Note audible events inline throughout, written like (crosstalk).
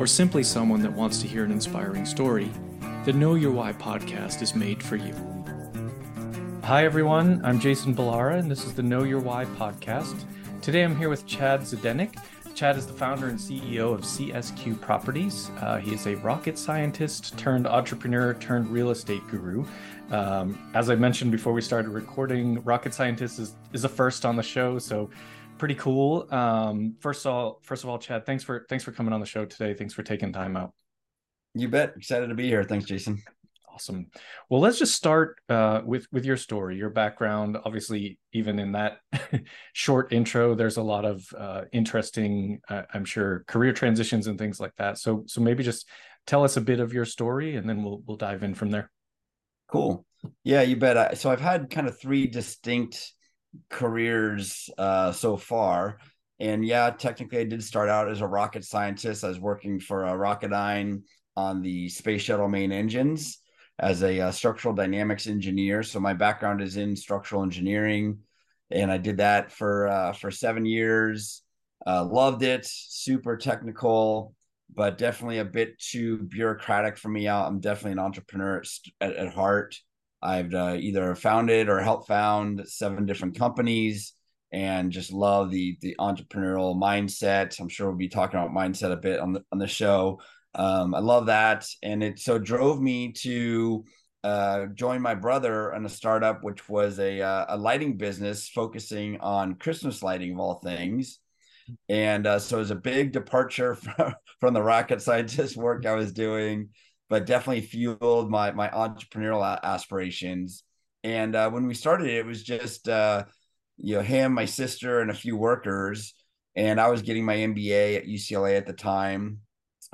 or simply someone that wants to hear an inspiring story, the Know Your Why podcast is made for you. Hi, everyone. I'm Jason Balara, and this is the Know Your Why podcast. Today I'm here with Chad Zdenek. Chad is the founder and CEO of CSQ Properties. Uh, he is a rocket scientist turned entrepreneur turned real estate guru. Um, as I mentioned before we started recording, rocket scientist is, is a first on the show, so pretty cool. Um, first of all, first of all, Chad, thanks for thanks for coming on the show today. Thanks for taking time out. You bet. Excited to be here. Thanks, Jason. Awesome. Well, let's just start uh, with with your story, your background. Obviously, even in that (laughs) short intro, there's a lot of uh, interesting, uh, I'm sure, career transitions and things like that. So, so maybe just tell us a bit of your story, and then we'll we'll dive in from there. Cool. Yeah, you bet. So I've had kind of three distinct careers uh, so far. And yeah, technically, I did start out as a rocket scientist. I was working for a Rocketdyne on the space shuttle main engines as a uh, structural dynamics engineer. So my background is in structural engineering, and I did that for uh, for seven years. Uh, loved it, super technical, but definitely a bit too bureaucratic for me. I'm definitely an entrepreneur at, at heart. I've uh, either founded or helped found seven different companies and just love the the entrepreneurial mindset. I'm sure we'll be talking about mindset a bit on the on the show. Um, I love that, and it so drove me to uh, join my brother in a startup, which was a uh, a lighting business focusing on Christmas lighting of all things. And uh, so it was a big departure (laughs) from, from the rocket scientist work I was doing but definitely fueled my my entrepreneurial aspirations. And uh, when we started, it was just uh, you know him, my sister, and a few workers. And I was getting my MBA at UCLA at the time,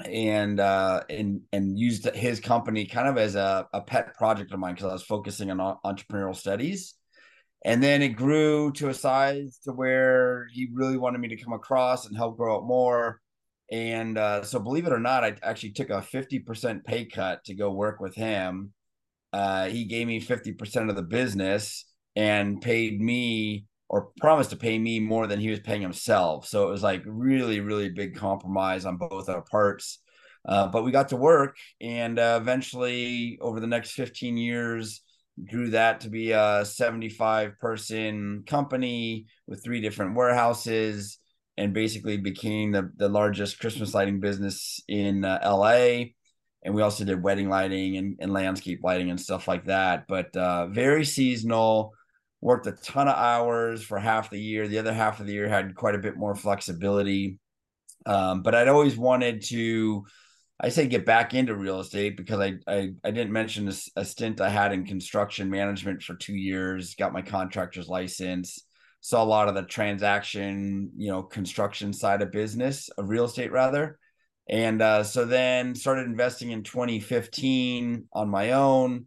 and uh, and and used his company kind of as a, a pet project of mine because I was focusing on entrepreneurial studies. And then it grew to a size to where he really wanted me to come across and help grow it more and uh, so, believe it or not, I actually took a 50% pay cut to go work with him. Uh, he gave me 50% of the business and paid me or promised to pay me more than he was paying himself. So it was like really, really big compromise on both our parts. Uh, but we got to work and uh, eventually, over the next 15 years, grew that to be a 75 person company with three different warehouses and basically became the, the largest Christmas lighting business in uh, LA. And we also did wedding lighting and, and landscape lighting and stuff like that. But uh, very seasonal, worked a ton of hours for half the year. The other half of the year had quite a bit more flexibility. Um, but I'd always wanted to, I say, get back into real estate because I I, I didn't mention a, a stint I had in construction management for two years, got my contractor's license saw a lot of the transaction, you know, construction side of business of real estate rather. And uh, so then started investing in 2015 on my own.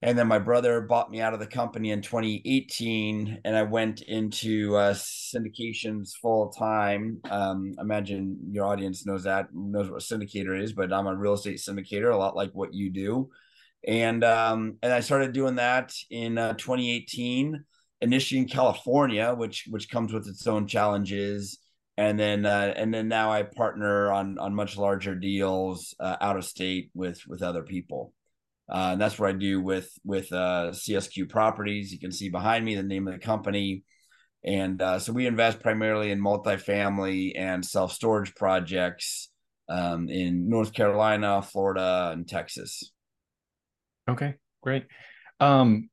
And then my brother bought me out of the company in 2018, and I went into uh, syndications full time. Um, imagine your audience knows that knows what a syndicator is, but I'm a real estate syndicator, a lot like what you do. And um, and I started doing that in uh, 2018 initially in California, which which comes with its own challenges, and then uh, and then now I partner on on much larger deals uh, out of state with with other people. Uh, and that's what I do with with uh, CSQ Properties. You can see behind me the name of the company, and uh, so we invest primarily in multifamily and self storage projects um, in North Carolina, Florida, and Texas. Okay, great. Um,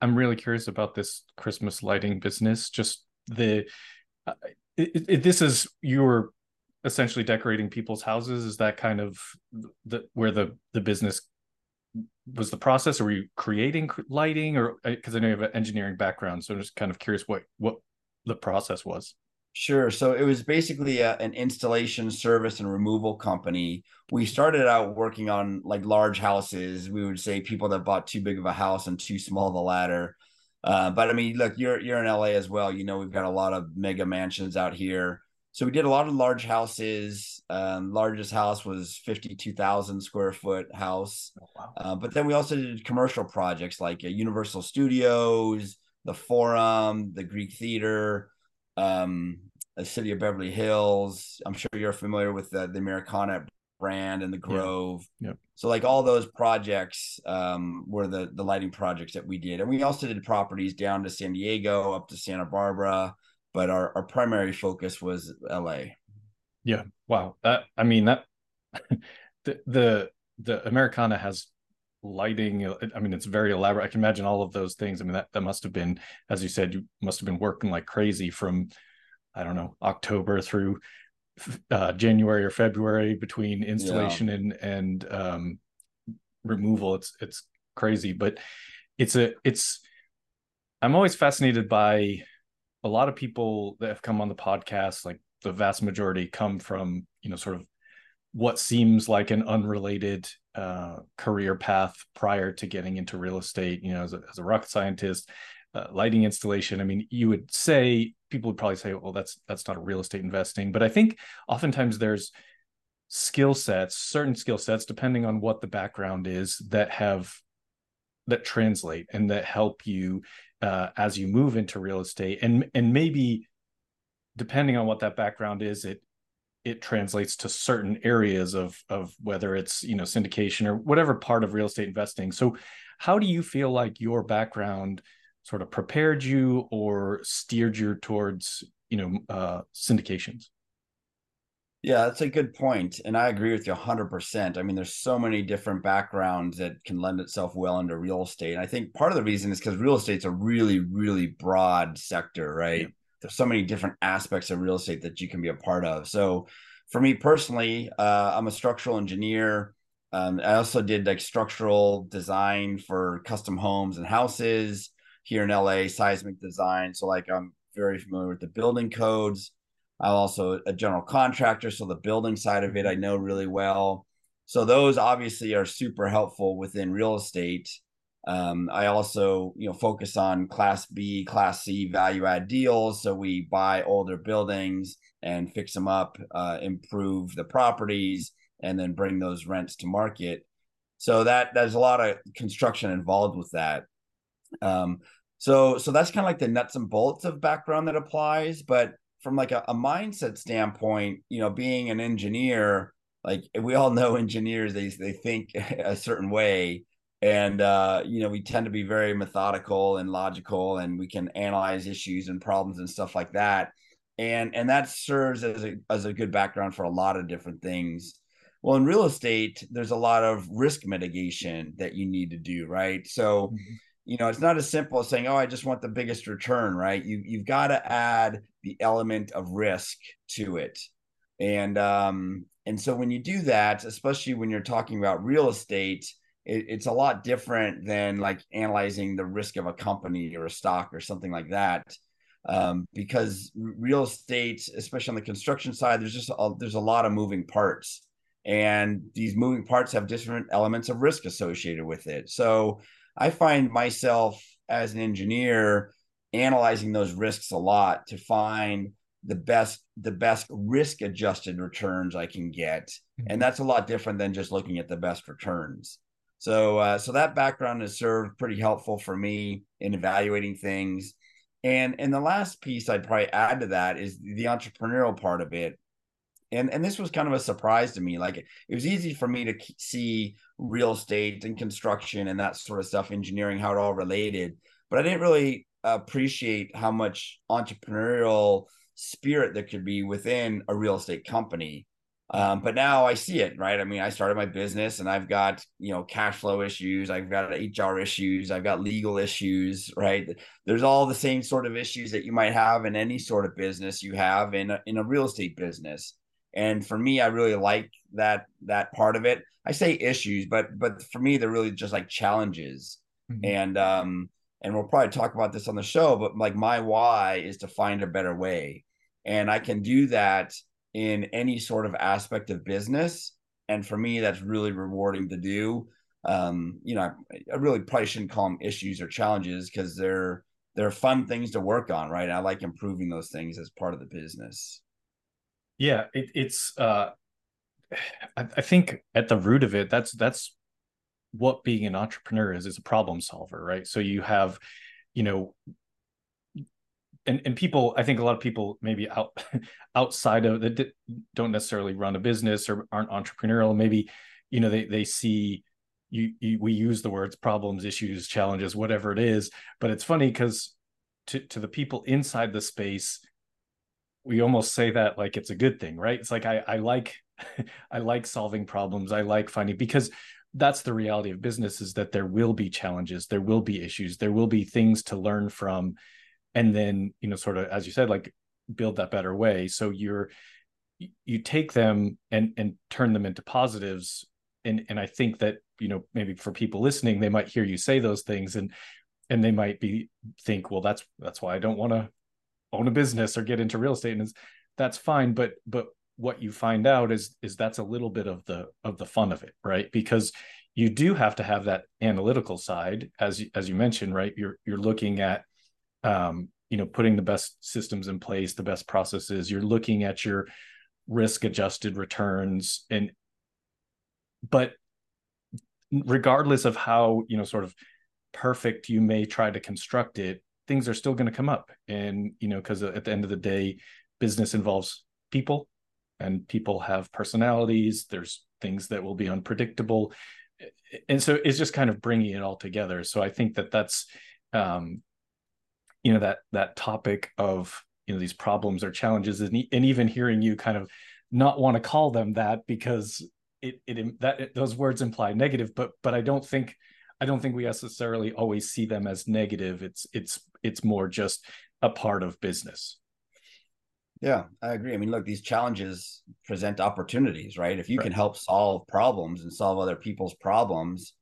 I'm really curious about this Christmas lighting business. Just the uh, it, it, this is you were essentially decorating people's houses. Is that kind of the where the the business was the process? Or were you creating lighting, or because uh, I know you have an engineering background, so I'm just kind of curious what what the process was. Sure. So it was basically a, an installation service and removal company. We started out working on like large houses. We would say people that bought too big of a house and too small of a ladder. Uh, but I mean, look, you're you're in LA as well. You know, we've got a lot of mega mansions out here. So we did a lot of large houses. Um, largest house was fifty two thousand square foot house. Oh, wow. uh, but then we also did commercial projects like uh, Universal Studios, the Forum, the Greek Theater um, the city of Beverly Hills. I'm sure you're familiar with the, the Americana brand and the Grove. Yeah. Yep. So like all those projects um, were the the lighting projects that we did, and we also did properties down to San Diego, up to Santa Barbara, but our our primary focus was L.A. Yeah. Wow. That I mean that (laughs) the the the Americana has lighting i mean it's very elaborate. I can imagine all of those things. I mean that, that must have been as you said you must have been working like crazy from i don't know october through uh, january or february between installation yeah. and and um, removal. It's it's crazy but it's a it's i'm always fascinated by a lot of people that have come on the podcast like the vast majority come from you know sort of what seems like an unrelated uh, career path prior to getting into real estate. You know, as a, as a rocket scientist, uh, lighting installation. I mean, you would say people would probably say, "Well, that's that's not a real estate investing." But I think oftentimes there's skill sets, certain skill sets, depending on what the background is, that have that translate and that help you uh, as you move into real estate, and and maybe depending on what that background is, it it translates to certain areas of of whether it's you know syndication or whatever part of real estate investing. So how do you feel like your background sort of prepared you or steered you towards you know uh, syndications? Yeah that's a good point and i agree with you 100% i mean there's so many different backgrounds that can lend itself well into real estate and i think part of the reason is because real estate's a really really broad sector right? Yeah there's so many different aspects of real estate that you can be a part of. So for me personally, uh, I'm a structural engineer. Um, I also did like structural design for custom homes and houses here in LA, seismic design. So like I'm very familiar with the building codes. I'm also a general contractor, so the building side of it I know really well. So those obviously are super helpful within real estate. Um, I also, you know, focus on Class B, Class C value add deals. So we buy older buildings and fix them up, uh, improve the properties, and then bring those rents to market. So that there's a lot of construction involved with that. Um, so so that's kind of like the nuts and bolts of background that applies. But from like a, a mindset standpoint, you know, being an engineer, like we all know (laughs) engineers, they they think a certain way and uh, you know we tend to be very methodical and logical and we can analyze issues and problems and stuff like that. And and that serves as a as a good background for a lot of different things. Well in real estate there's a lot of risk mitigation that you need to do right? So mm-hmm. you know it's not as simple as saying oh i just want the biggest return right? You you've got to add the element of risk to it. And um and so when you do that especially when you're talking about real estate it, it's a lot different than like analyzing the risk of a company or a stock or something like that um, because real estate especially on the construction side there's just a, there's a lot of moving parts and these moving parts have different elements of risk associated with it so i find myself as an engineer analyzing those risks a lot to find the best the best risk adjusted returns i can get and mm-hmm. that's a lot different than just looking at the best returns so, uh, so that background has served pretty helpful for me in evaluating things. And and the last piece I'd probably add to that is the entrepreneurial part of it. And and this was kind of a surprise to me. Like it was easy for me to see real estate and construction and that sort of stuff, engineering, how it all related. But I didn't really appreciate how much entrepreneurial spirit there could be within a real estate company. Um, but now I see it, right? I mean, I started my business and I've got, you know, cash flow issues, I've got HR issues, I've got legal issues, right? There's all the same sort of issues that you might have in any sort of business you have in a, in a real estate business. And for me, I really like that that part of it. I say issues, but but for me, they're really just like challenges. Mm-hmm. And um, and we'll probably talk about this on the show, but like my why is to find a better way and I can do that in any sort of aspect of business. And for me, that's really rewarding to do. Um, you know, I, I really probably shouldn't call them issues or challenges because they're they're fun things to work on, right? I like improving those things as part of the business. Yeah, it, it's. uh (sighs) I, I think at the root of it, that's that's what being an entrepreneur is is a problem solver right so you have you know and and people i think a lot of people maybe out (laughs) outside of that don't necessarily run a business or aren't entrepreneurial maybe you know they they see you, you we use the words problems issues challenges whatever it is but it's funny because to to the people inside the space we almost say that like it's a good thing right? It's like i i like (laughs) i like solving problems i like finding because that's the reality of business is that there will be challenges there will be issues there will be things to learn from and then you know sort of as you said like build that better way. So you're you take them and and turn them into positives. And and i think that you know maybe for people listening they might hear you say those things and and they might be think well that's that's why i don't want to own a business or get into real estate. And that's fine but but what you find out is is that's a little bit of the of the fun of it right? Because you do have to have that analytical side as as you mentioned right? You're you're looking at um you know putting the best systems in place the best processes you're looking at your risk adjusted returns and but regardless of how you know sort of perfect you may try to construct it things are still going to come up. And you know because at the end of the day business involves people and people have personalities. There's things that will be unpredictable. And so it's just kind of bringing it all together. So i think that that's um you know that that topic of you know these problems or challenges and, and even hearing you kind of not want to call them that because it it that it, those words imply negative but but i don't think i don't think we necessarily always see them as negative it's it's it's more just a part of business yeah, I agree. I mean, look, these challenges present opportunities, right? If you right. can help solve problems and solve other people's problems,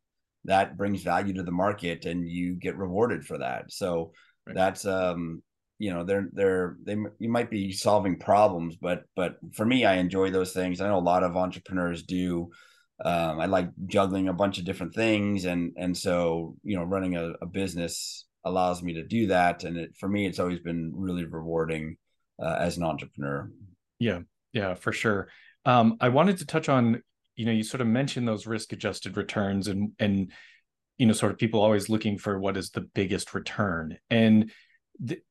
that brings value to the market and you get rewarded for that. So right. that's um you know, they're they're they you might be solving problems, but but for me I enjoy those things. I know a lot of entrepreneurs do. Um, I like juggling a bunch of different things and and so, you know, running a, a business allows me to do that and it for me it's always been really rewarding uh, as an entrepreneur. Yeah, yeah, for sure. Um, I wanted to touch on, you know, you sort of mentioned those risk adjusted returns and and you know, sort of people always looking for what is the biggest return, and th-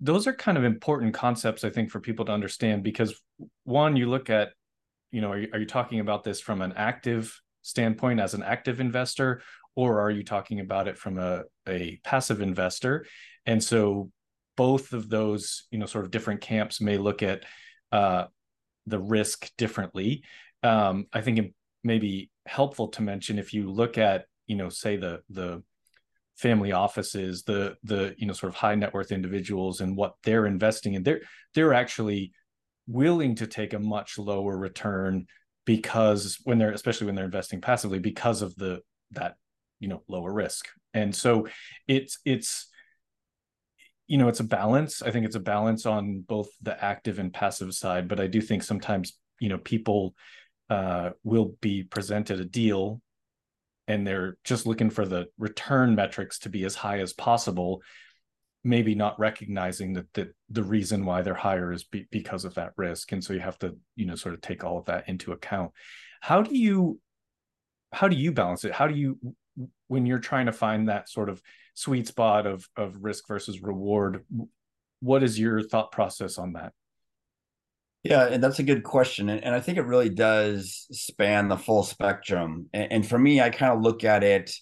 those are kind of important concepts, I think, for people to understand because one, you look at, you know, are you, are you talking about this from an active standpoint as an active investor, or are you talking about it from a a passive investor? And so both of those you know sort of different camps may look at uh, the risk differently um, i think it may be helpful to mention if you look at you know say the the family offices the the you know sort of high net worth individuals and what they're investing in they're they're actually willing to take a much lower return because when they're especially when they're investing passively because of the that you know lower risk. And so it's it's you know it's a balance. I think it's a balance on both the active and passive side but i do think sometimes you know people uh, will be presented a deal and they're just looking for the return metrics to be as high as possible maybe not recognizing that, that the reason why they're higher is be, because of that risk. And so you have to you know sort of take all of that into account. How do you how do you balance it? How do you when you're trying to find that sort of sweet spot of of risk versus reward what is your thought process on that yeah and that's a good question and, and i think it really does span the full spectrum and, and for me i kind of look at it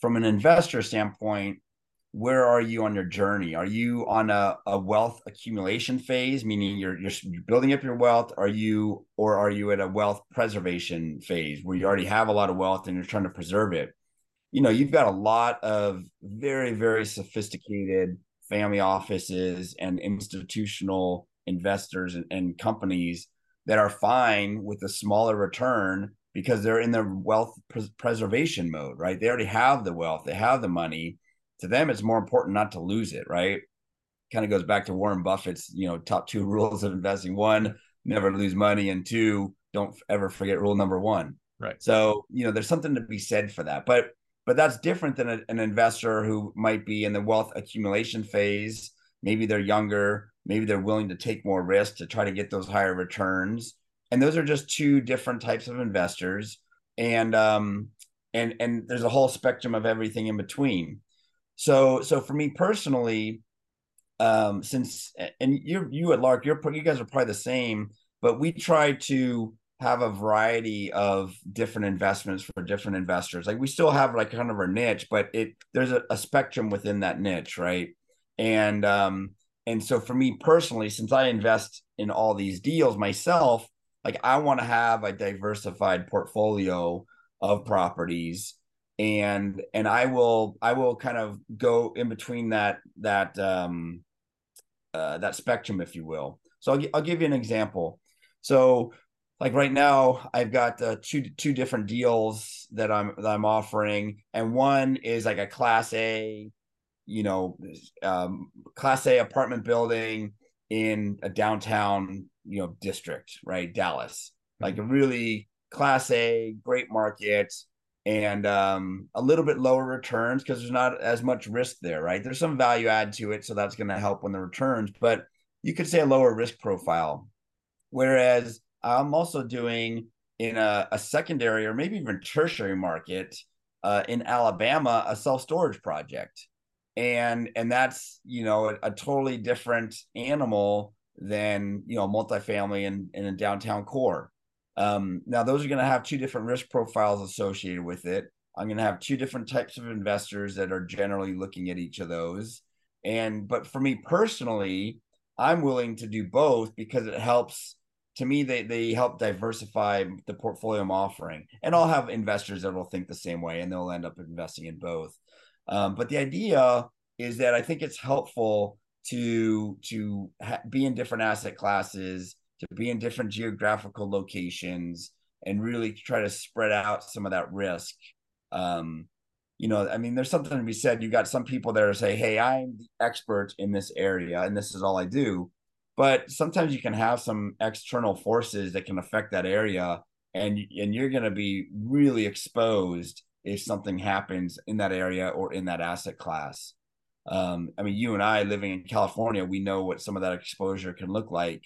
from an investor standpoint where are you on your journey? Are you on a, a wealth accumulation phase meaning you're, you're building up your wealth? Are you or are you at a wealth preservation phase where you already have a lot of wealth and you're trying to preserve it? You know, you've got a lot of very, very sophisticated family offices and institutional investors and, and companies that are fine with a smaller return because they're in their wealth pres- preservation mode, right? They already have the wealth, they have the money. To them, it's more important not to lose it, right? kind of goes back to Warren Buffett's, you know, top two (laughs) rules of investing. One, never lose money, and two, don't ever forget rule number one. Right. So, you know, there's something to be said for that. But but that's different than a, an investor who might be in the wealth accumulation phase. Maybe they're younger, maybe they're willing to take more risk to try to get those higher returns. And those are just two different types of investors. And um and and there's a whole spectrum of everything in between. So so for me personally, um, since and you you at Lark, you're you guys are probably the same, but we try to have a variety of different investments for different investors. Like we still have like kind of our niche, but it there's a, a spectrum within that niche, right? And um, and so for me personally, since I invest in all these deals myself, like I want to have a diversified portfolio of properties and and I will I will kind of go in between that that um uh, that spectrum, if you will. So I'll, I'll give you an example. So like right now, I've got uh, two two different deals that I'm that I'm offering, and one is like a Class A, you know, um, Class A apartment building in a downtown you know district, right, Dallas, like a really Class A, great market and um, a little bit lower returns because there's not as much risk there, right? There's some value add to it, so that's going to help when the returns, but you could say a lower risk profile. Whereas I'm also doing in a, a secondary or maybe even tertiary market uh, in Alabama a self storage project, and and that's you know a, a, totally different animal than you know multifamily in in a downtown core. Um, now, those are going to have two different risk profiles associated with it. I'm going to have two different types of investors that are generally looking at each of those. And, but for me personally, I'm willing to do both because it helps. To me, they, they help diversify the portfolio I'm offering. And I'll have investors that will think the same way and they'll end up investing in both. Um, but the idea is that I think it's helpful to to ha- be in different asset classes to be in different geographical locations and really try to spread out some of that risk. Um, you know, I mean, there's something to be said. You got some people there to say, "Hey, I'm the expert in this area, and this is all I do." But sometimes you can have some external forces that can affect that area, and and you're going to be really exposed if something happens in that area or in that asset class. Um, I mean, you and I living in California, we know what some of that exposure can look like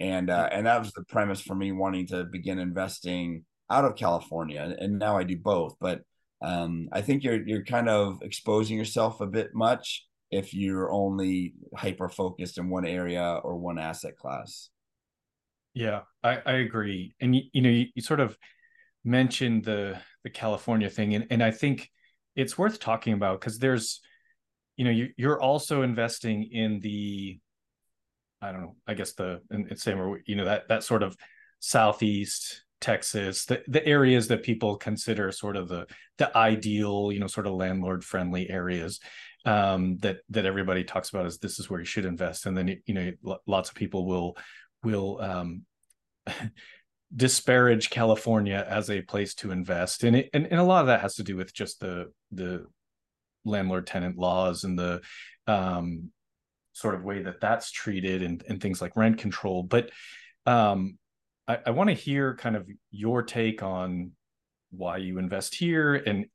and uh, and that was the premise for me wanting to begin investing out of California, and now I do both. But um, I think you're you're kind of exposing yourself a bit much if you're only hyper focused in one area or one asset class. Yeah, I, I agree, and you, you know you, you sort of mentioned the the California thing, and and I think it's worth talking about because there's you know you, you're also investing in the I don't know, I guess the and same or you know that that sort of southeast Texas, the the areas that people consider sort of the the ideal, you know, sort of landlord friendly areas um, that that everybody talks about as this is where you should invest, and then you know lots of people will will um, (laughs) disparage California as a place to invest, and it and, and a lot of that has to do with just the the landlord tenant laws and the um, sort of way that that's treated and, and things like rent control. But um, I, I want to hear kind of your take on why you invest here and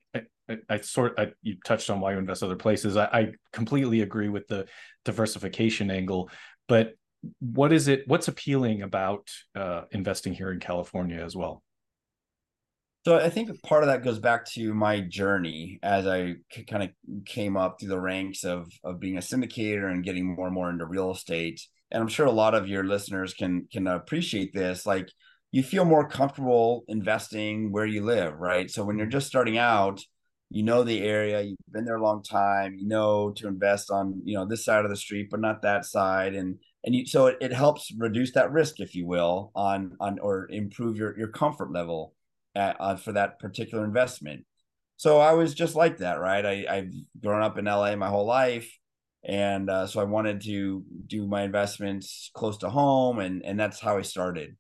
I, I, sort I, you touched on why you invest other places. I, I completely agree with the diversification angle, but what is it? What's appealing about uh, investing here in California as well? So I think part of that goes back to my journey as I kind of came up through the ranks of of being a syndicator and getting more and more into real estate. And I'm sure a lot of your listeners can can appreciate this. Like you feel more comfortable investing where you live, right? So when you're just starting out, you know the area, you've been there a long time, you know to invest on, you know, this side of the street, but not that side. And and you so it, it helps reduce that risk, if you will, on on or improve your your comfort level at, uh, for that particular investment. So I was just like that, right? I, I've grown up in LA my whole life. And uh, so I wanted to do my investments close to home. And, and that's how I started.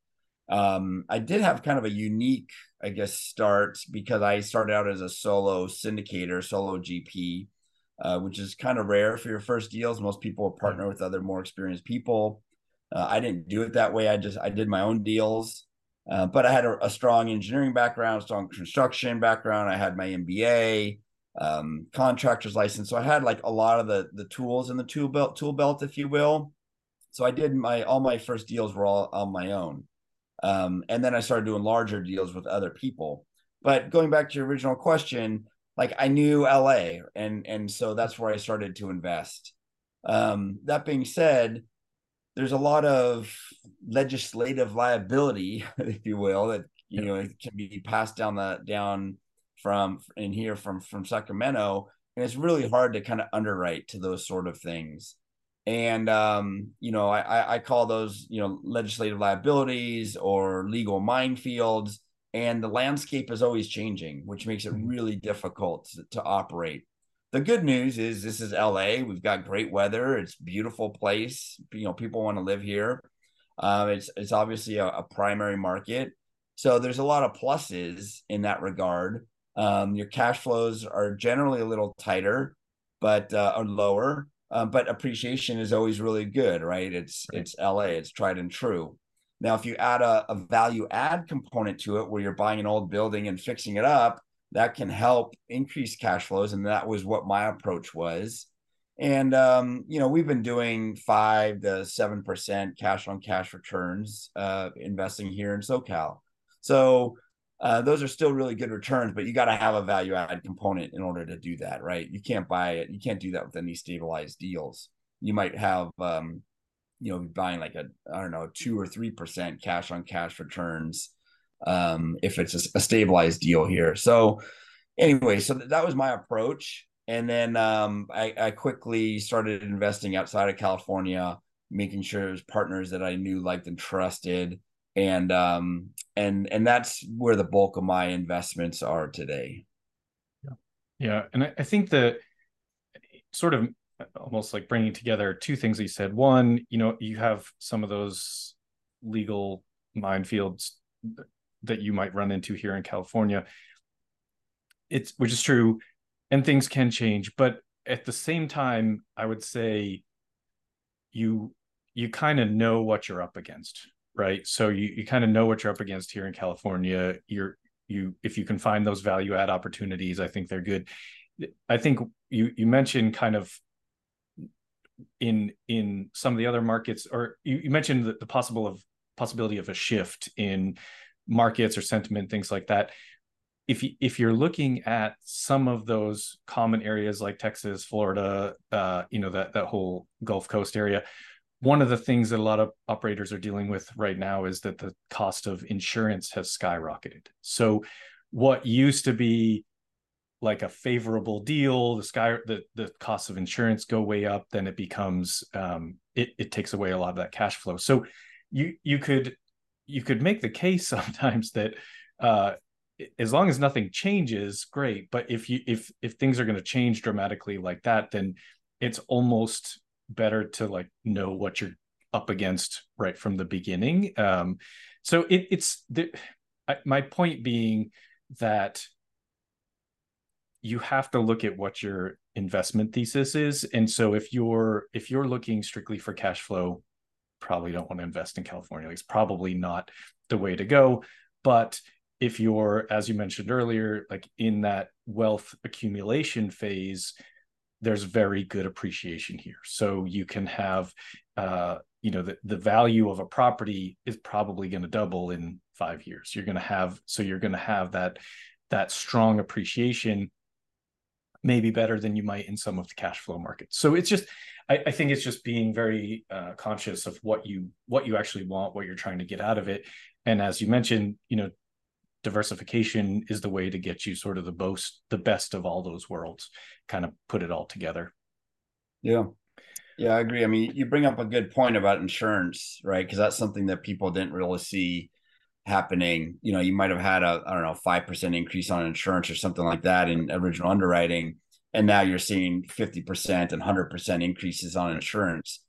Um, I did have kind of a unique, I guess, start because I started out as a solo syndicator, solo GP. Uh, which is kind of rare for your first deals. Most people partner with other more experienced people. Uh, I didn't do it that way. I just I did my own deals, uh, but I had a, a, strong engineering background, strong construction background. I had my MBA, um, contractor's license, so I had like a lot of the the tools in the tool belt, tool belt, if you will. So I did my all my first deals were all on my own, um, and then I started doing larger deals with other people. But going back to your original question, like I knew LA, and and so that's where I started to invest. Um, that being said, there's a lot of legislative liability, (laughs) if you will, that you know can be passed down the down from in here from from Sacramento, and it's really hard to kind of underwrite to those sort of things. And um, you know, I I call those you know legislative liabilities or legal minefields, and the landscape is always changing, which makes it mm-hmm. really difficult to, to operate the good news is this is LA. We've got great weather. It's beautiful place. You know, people want to live here. Um, it's it's obviously a, a, primary market, so there's a lot of pluses in that regard. Um, your cash flows are generally a little tighter, but uh, or lower. Um, but appreciation is always really good, right? It's it's LA. It's tried and true. Now, if you add a, a value add component to it, where you're buying an old building and fixing it up, that can help increase cash flows. And that was what my approach was. And, um, you know, we've been doing five to 7% cash on cash returns, uh, investing here in SoCal. So, uh, those are still really good returns, but you got to have a value add component in order to do that, right? You can't buy it. You can't do that with any stabilized deals. You might have, um, you know, buying like a, I don't know, two or 3% cash on cash returns um, if it's a, a, stabilized deal here. So anyway, so that was my approach. And then um, I, I, quickly started investing outside of California, making sure it was partners that I knew, liked, and trusted. And um, and and that's where the bulk of my investments are today. Yeah, yeah, and I, I think that sort of almost like bringing together two things you said. One, you know, you have some of those legal minefields that you might run into here in California. It's which is true, and things can change, but at the same time, I would say you you kind of know what you're up against, right? So you you kind of know what you're up against here in California. You're you if you can find those value add opportunities, I think they're good. I think you you mentioned kind of in in some of the other markets, or you, you mentioned the, the possible of possibility of a shift in markets or sentiment, things like that. If you, if you're looking at some of those common areas like Texas, Florida, uh, you know that that whole Gulf Coast area, one of the things that a lot of operators are dealing with right now is that the cost of insurance has skyrocketed. So, what used to be like a favorable deal, the sky the the costs of insurance go way up, then it becomes um, it it takes away a lot of that cash flow. So, you you could you could make the case (laughs) sometimes that uh, as long as nothing changes, great. But if you if if things are going to change dramatically like that, then it's almost better to like know what you're up against right from the beginning. Um, so it, it's the, I, my point being that you have to look at what your investment thesis is, and so if you're if you're looking strictly for cash flow probably don't want to invest in California. It's probably not the way to go. But if you're, as you mentioned earlier, like in that wealth accumulation phase, there's very good appreciation here. So you can have, uh, you know, the, the value of a property is probably going to double in five years. You're going to have, so you're going to have that, that strong appreciation maybe better than you might in some of the cash flow markets. So it's just, I, I think it's just being very uh, conscious of what you what you actually want, what you're trying to get out of it, and as you mentioned, you know, diversification is the way to get you sort of the most the best of all those worlds, kind of put it all together. Yeah. Yeah, I agree. I mean, you bring up a good point about insurance, right? Because that's something that people didn't really see happening. You know, you might have had a I don't know five percent increase on insurance or something like that in original underwriting, and now you're seeing 50% and 100% increases on insurance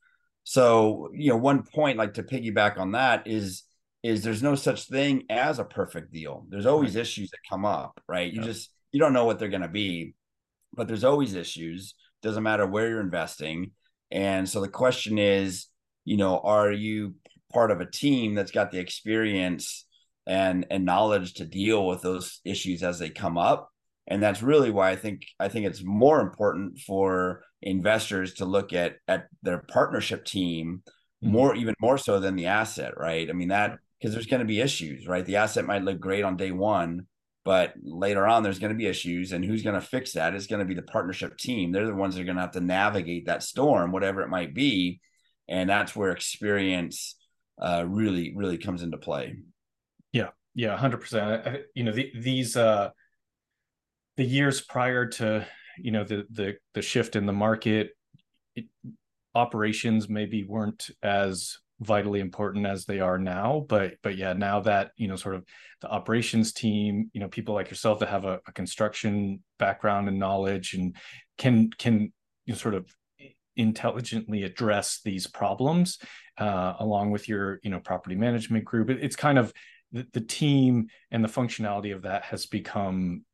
so you know one point like to piggyback on that is is there's no such thing as a perfect deal there's always right. issues that come up right you yeah. just you don't know what they're going to be but there's always issues doesn't matter where you're investing. And so the question is, you know, are you part of a team that's got the experience and and knowledge to deal with those issues as they come up? And that's really why I think I think it's more important for investors to look at at their partnership team mm-hmm. more even more so than the asset, right? I mean that because there's going to be issues, right? The asset might look great on day one, but later on there's going to be issues and who's going to fix that it's going to be the partnership team they're the ones that are going to have to navigate that storm whatever it might be and that's where experience uh, really really comes into play yeah yeah 100% you know the, these uh the years prior to you know the the the shift in the market it, operations maybe weren't as vitally important as they are now but but yeah now that you know sort of the operations team you know people like yourself that have a, a construction background and knowledge and can can you know, sort of intelligently address these problems uh, along with your you know property management group it, it's kind of the, the team and the functionality of that has become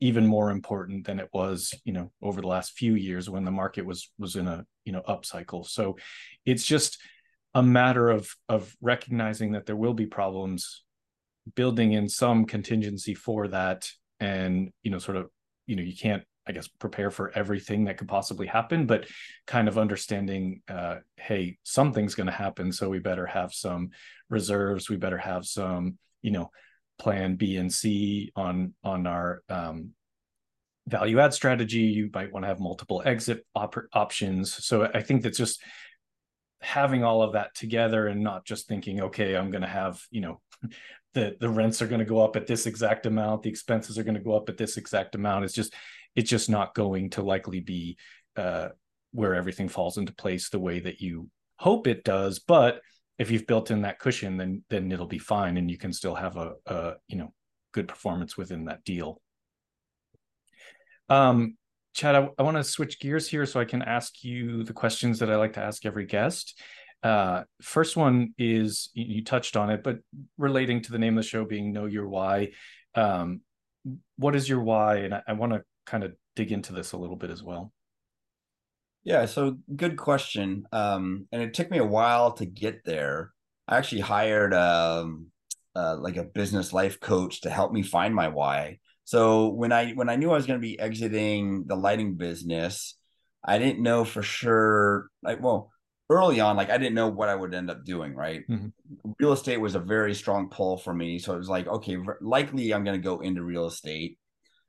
even more important than it was you know over the last few years when the market was was in a you know up cycle. So it's just a matter of of recognizing that there will be problems building in some contingency for that and you know sort of you know you can't i guess prepare for everything that could possibly happen but kind of understanding uh hey something's going to happen so we better have some reserves we better have some you know plan b and c on on our um value add strategy. You might want to have multiple exit op- options. So i think that's just having all of that together and not just thinking okay i'm going to have you know the the rents are going to go up at this exact amount the expenses are going to go up at this exact amount. It's just it's just not going to likely be uh, where everything falls into place the way that you hope it does. But if you've built in that cushion then then it'll be fine and you can still have a, a you know good performance within that deal. Um Chad, I, I want to switch gears here so I can ask you the questions that I like to ask every guest. Uh, first one is you touched on it, but relating to the name of the show being Know Your Why. Um, what is your why? And I, I want to kind of dig into this a little bit as well. Yeah, so good question. Um, and it took me a while to get there. I actually hired um, uh, like a business life coach to help me find my why. So when I when I knew I was going to be exiting the lighting business, I didn't know for sure. Like, well, early on, like I didn't know what I would end up doing. Right, mm-hmm. real estate was a very strong pull for me, so it was like, okay, likely I'm going to go into real estate.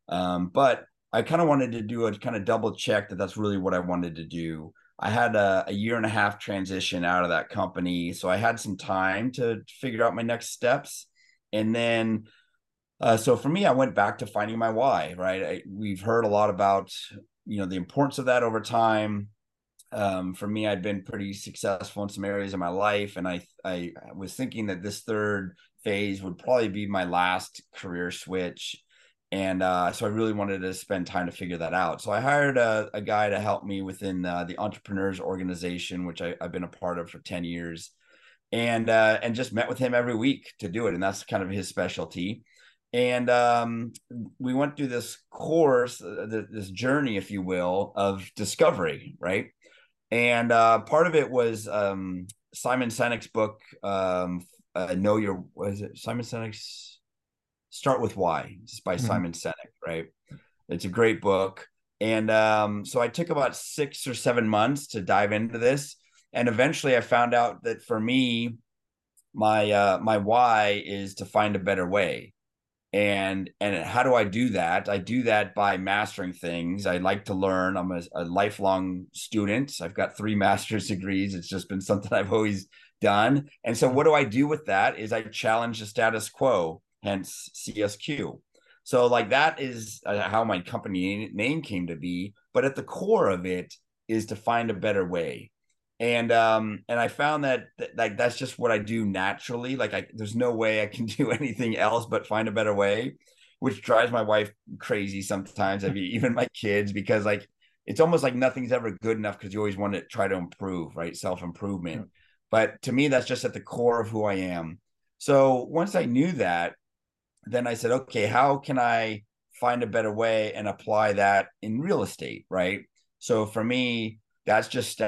Um, but I kind of wanted to do a kind of double check that that's really what I wanted to do. I had a, a, year and a half transition out of that company, so I had some time to figure out my next steps, and then uh, so for me, I went back to finding my why. Right, I, we've heard a lot about you know the importance of that over time. Um, for me, I'd been pretty successful in some areas of my life, and I I was thinking that this third phase would probably be my last career switch. And uh, so I really wanted to spend time to figure that out. So I hired a, a guy to help me within uh, the entrepreneurs organization, which I, have been a part of for 10 years and uh, and just met with him every week to do it. And that's kind of his specialty and um, we went through this course, uh, this journey, if you will, of discovery, right? And uh, part of it was um, Simon Sinek's book, um, uh, "Know Your." Was it Simon Sinek's? Start with Why. It's by mm-hmm. Simon Sinek, right? It's a great book, and um, so I took about six or seven months to dive into this, and eventually I found out that for me, my uh, my why is to find a better way and and how do i do that? I do that by mastering things. I like to learn. I'm a, a, lifelong student. I've got three (laughs) master's degrees. It's just been something i've always done. And so what do i do with that is i challenge the status quo hence csq so like that is uh, how my company name came to be but at the core of it is to find a better way and um and i found that, that like that's just what i do naturally like i there's no way i can (laughs) do anything else but find a better way which drives my wife crazy sometimes I mean, even my kids because like it's almost like nothing's ever good enough because you always want to try to improve right? Self-improvement. Yeah. but to me that's just at the core of who i am. So once i knew that then i said okay how can i find a better way and apply that in real estate? Right? So for me, that's just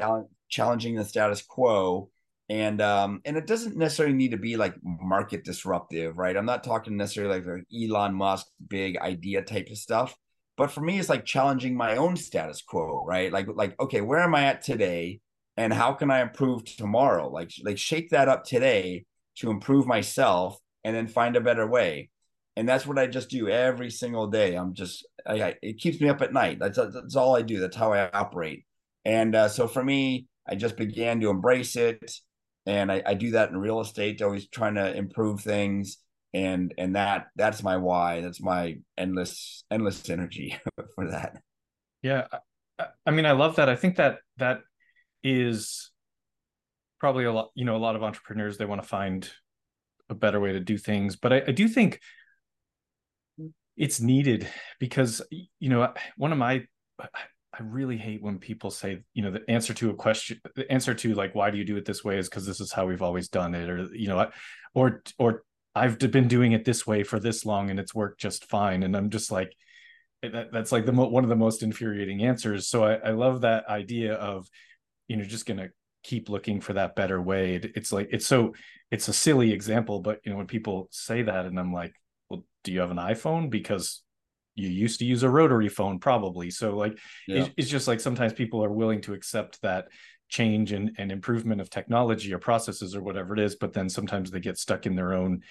challenging the status quo. And um and it doesn't necessarily need to be like market disruptive right? I'm not talking necessarily like elon musk big idea type of stuff. But for me it's like challenging my own status quo right? Like like okay where am i at today? And how can i improve tomorrow? Like like shake that up today to improve myself and then find a better way. And that's what i just do every single day. I'm just I, I it keeps me up at night. That's that's all i do. That's how i operate. And uh, so for me i just began to embrace it. And I, I do that in real estate always trying to improve things. And and that that's my why. That's my endless endless energy (laughs) for that. Yeah I, I mean i love that. I think that that is probably a lot you know a lot of entrepreneurs they want to find a better way to do things. But I, I do think it's needed because you know one of my I really hate when people say, you know, the answer to a question, the answer to like, why do you do it this way is because this is how we've always done it, or you know, or or I've been doing it this way for this long and it's worked just fine, and I'm just like, eh, that, that's like the mo- one of the most infuriating answers. So I, I love that idea of, you know, just gonna keep looking for that better way. It, it's like it's so it's a silly example, but you know, when people say that, and I'm like, well, do you have an iPhone? Because you used to use a rotary phone probably so like yeah. it, it's just like sometimes people are willing to accept that change and, and improvement of technology or processes or whatever it is but then sometimes they get stuck in their own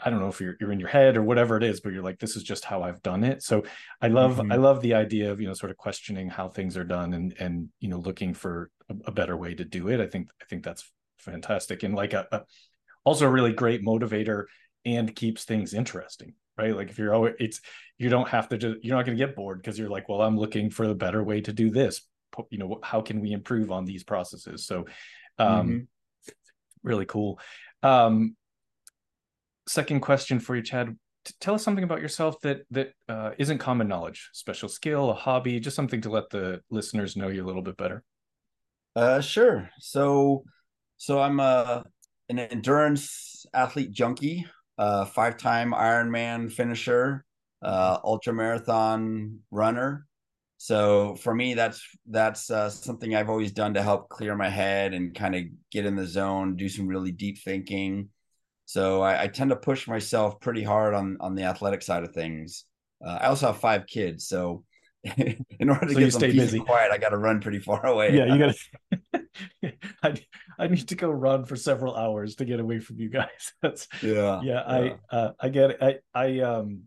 I don't know if you're you're in your head or whatever it is, but you're like, this is just how I've done it. So I love mm-hmm. I love the idea of you know sort of questioning how things are done and and you know looking for a, a better way to do it. I think I think that's fantastic and like a, a also a really great motivator and keeps things interesting right? Like if you're always it's you don't have to just you're not going to get bored because you're like well i'm looking for a better way to do this. You know how can we improve on these processes? So um mm-hmm. really cool. Um second question for you chad. Tell us something about yourself that that uh, not common knowledge. Special skill a hobby just something to let the listeners know you a little bit better. Uh sure. So so i'm a uh, an endurance athlete junkie uh, five-time Ironman finisher, uh, ultra marathon runner. So for me, that's that's uh, something I've always done to help clear my head and kind of get in the zone, do some really deep thinking. So I, I tend to push myself pretty hard on on the athletic side of things. Uh, I also have five kids, so (laughs) in order to so get some peace busy. and quiet, I got to run pretty far away. Yeah, you got to. (laughs) (laughs) I I need to go run for several hours to get away from you guys. (laughs) That's yeah, yeah. I uh, I get it. I I um.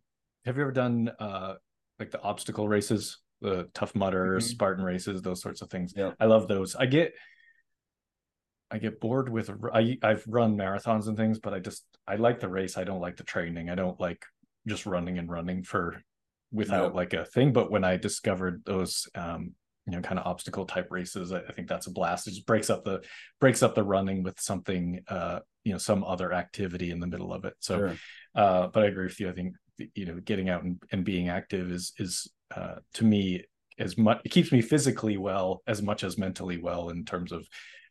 Have you ever done uh like the obstacle races, the Tough Mudder, mm-hmm. Spartan races, those sorts of things? Yeah, I love those. I get. I get bored with I I've run marathons and things, but I just I like the race. I don't like the training. I don't like just running and running for without like a thing. But when I discovered those um, you know kind of obstacle type races, I, I, think that's a blast. It just breaks up the breaks up the running with something uh, you know some other activity in the middle of it. So, sure. uh, but I agree with you. I think you know getting out and, and being active is is uh, to me as much it keeps me physically well as much as mentally well in terms of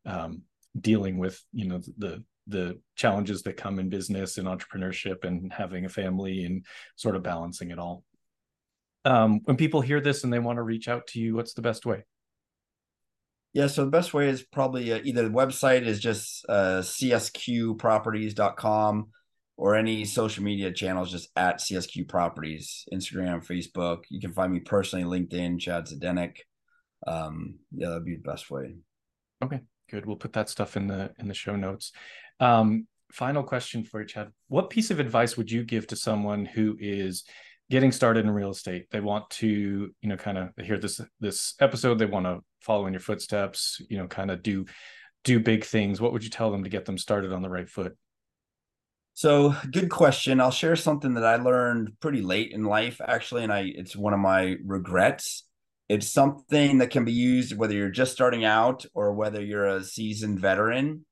um, dealing with you know the the challenges that come in business and entrepreneurship and having a family and sort of balancing it all um, when people hear this and they want to reach out to you, what's the best way? Yeah, so the best way is probably uh, either the website is just uh, csqproperties.com or any social media channels just at csq properties, Instagram, Facebook. You can find me personally, LinkedIn, Chad Zdenek. Um, yeah, that'd be the best way. Okay, good. We'll put that stuff in the in the show notes. Um, final question for you, Chad. What piece of advice would you give to someone who is getting started in real estate. They want to you know kind of hear this this episode. They want to follow in your footsteps you know kind of do do big things. What would you tell them to get them started on the right foot? So good question. I'll share something that i learned pretty late in life actually and i it's one of my regrets. It's something that can be used whether you're just starting out or whether you're a seasoned veteran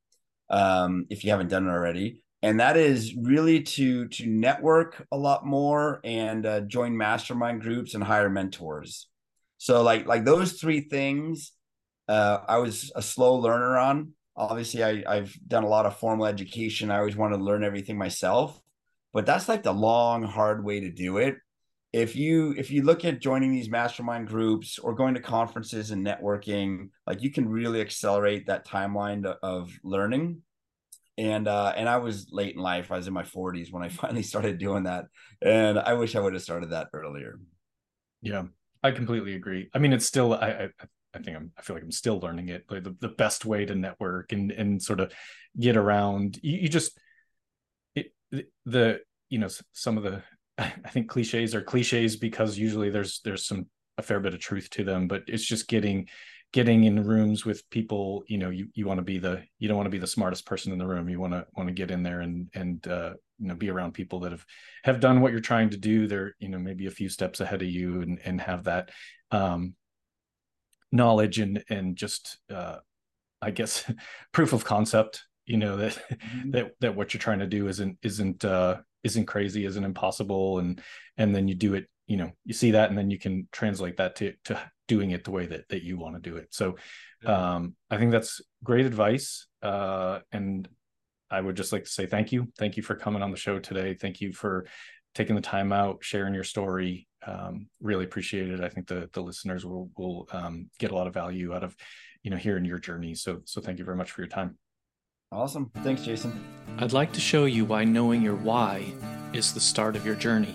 um, if you haven't done it already and that is really to to network a lot more and uh, join mastermind groups and hire mentors. So like like those three things uh, i was a slow learner on. Obviously I, i've done a lot of formal education. I always wanted to learn everything myself. But that's like the long hard way to do it. If you if you look at joining these mastermind groups or going to conferences and networking like you can really accelerate that timeline of learning and uh and i was late in life i was in my 40s when i (laughs) finally started doing that and i wish i would have started that earlier. Yeah i completely agree. I mean it's still i i, I think i'm i feel like i'm still learning it like the, the best way to network and and sort of get around. You, you just it the you know some of the (laughs) I think cliches are cliches because usually there's there's some a fair bit of truth to them, but it's just getting getting in rooms with people you know you, you want to be the you don't want to be the smartest person in the room you want to want to get in there and and uh, you know be around people that have have done what you're trying to do they're you know maybe a few steps ahead of you and and have that um knowledge and and just uh i guess (laughs) proof of concept you know that mm-hmm. that that what you're trying to do isn't isn't uh isn't crazy, isn't impossible, and and then you do it. You know, you see that, and then you can translate that to to doing it the way that that you want to do it. So, um, I think that's great advice. Uh, and I would just like to say thank you, thank you for coming on the show today. Thank you for taking the time out, sharing your story. Um, really appreciate it. I think the the listeners will will um, get a lot of value out of you know hearing your journey. So so thank you very much for your time. Awesome. Thanks, Jason. I'd like to show you why knowing your why is the start of your journey.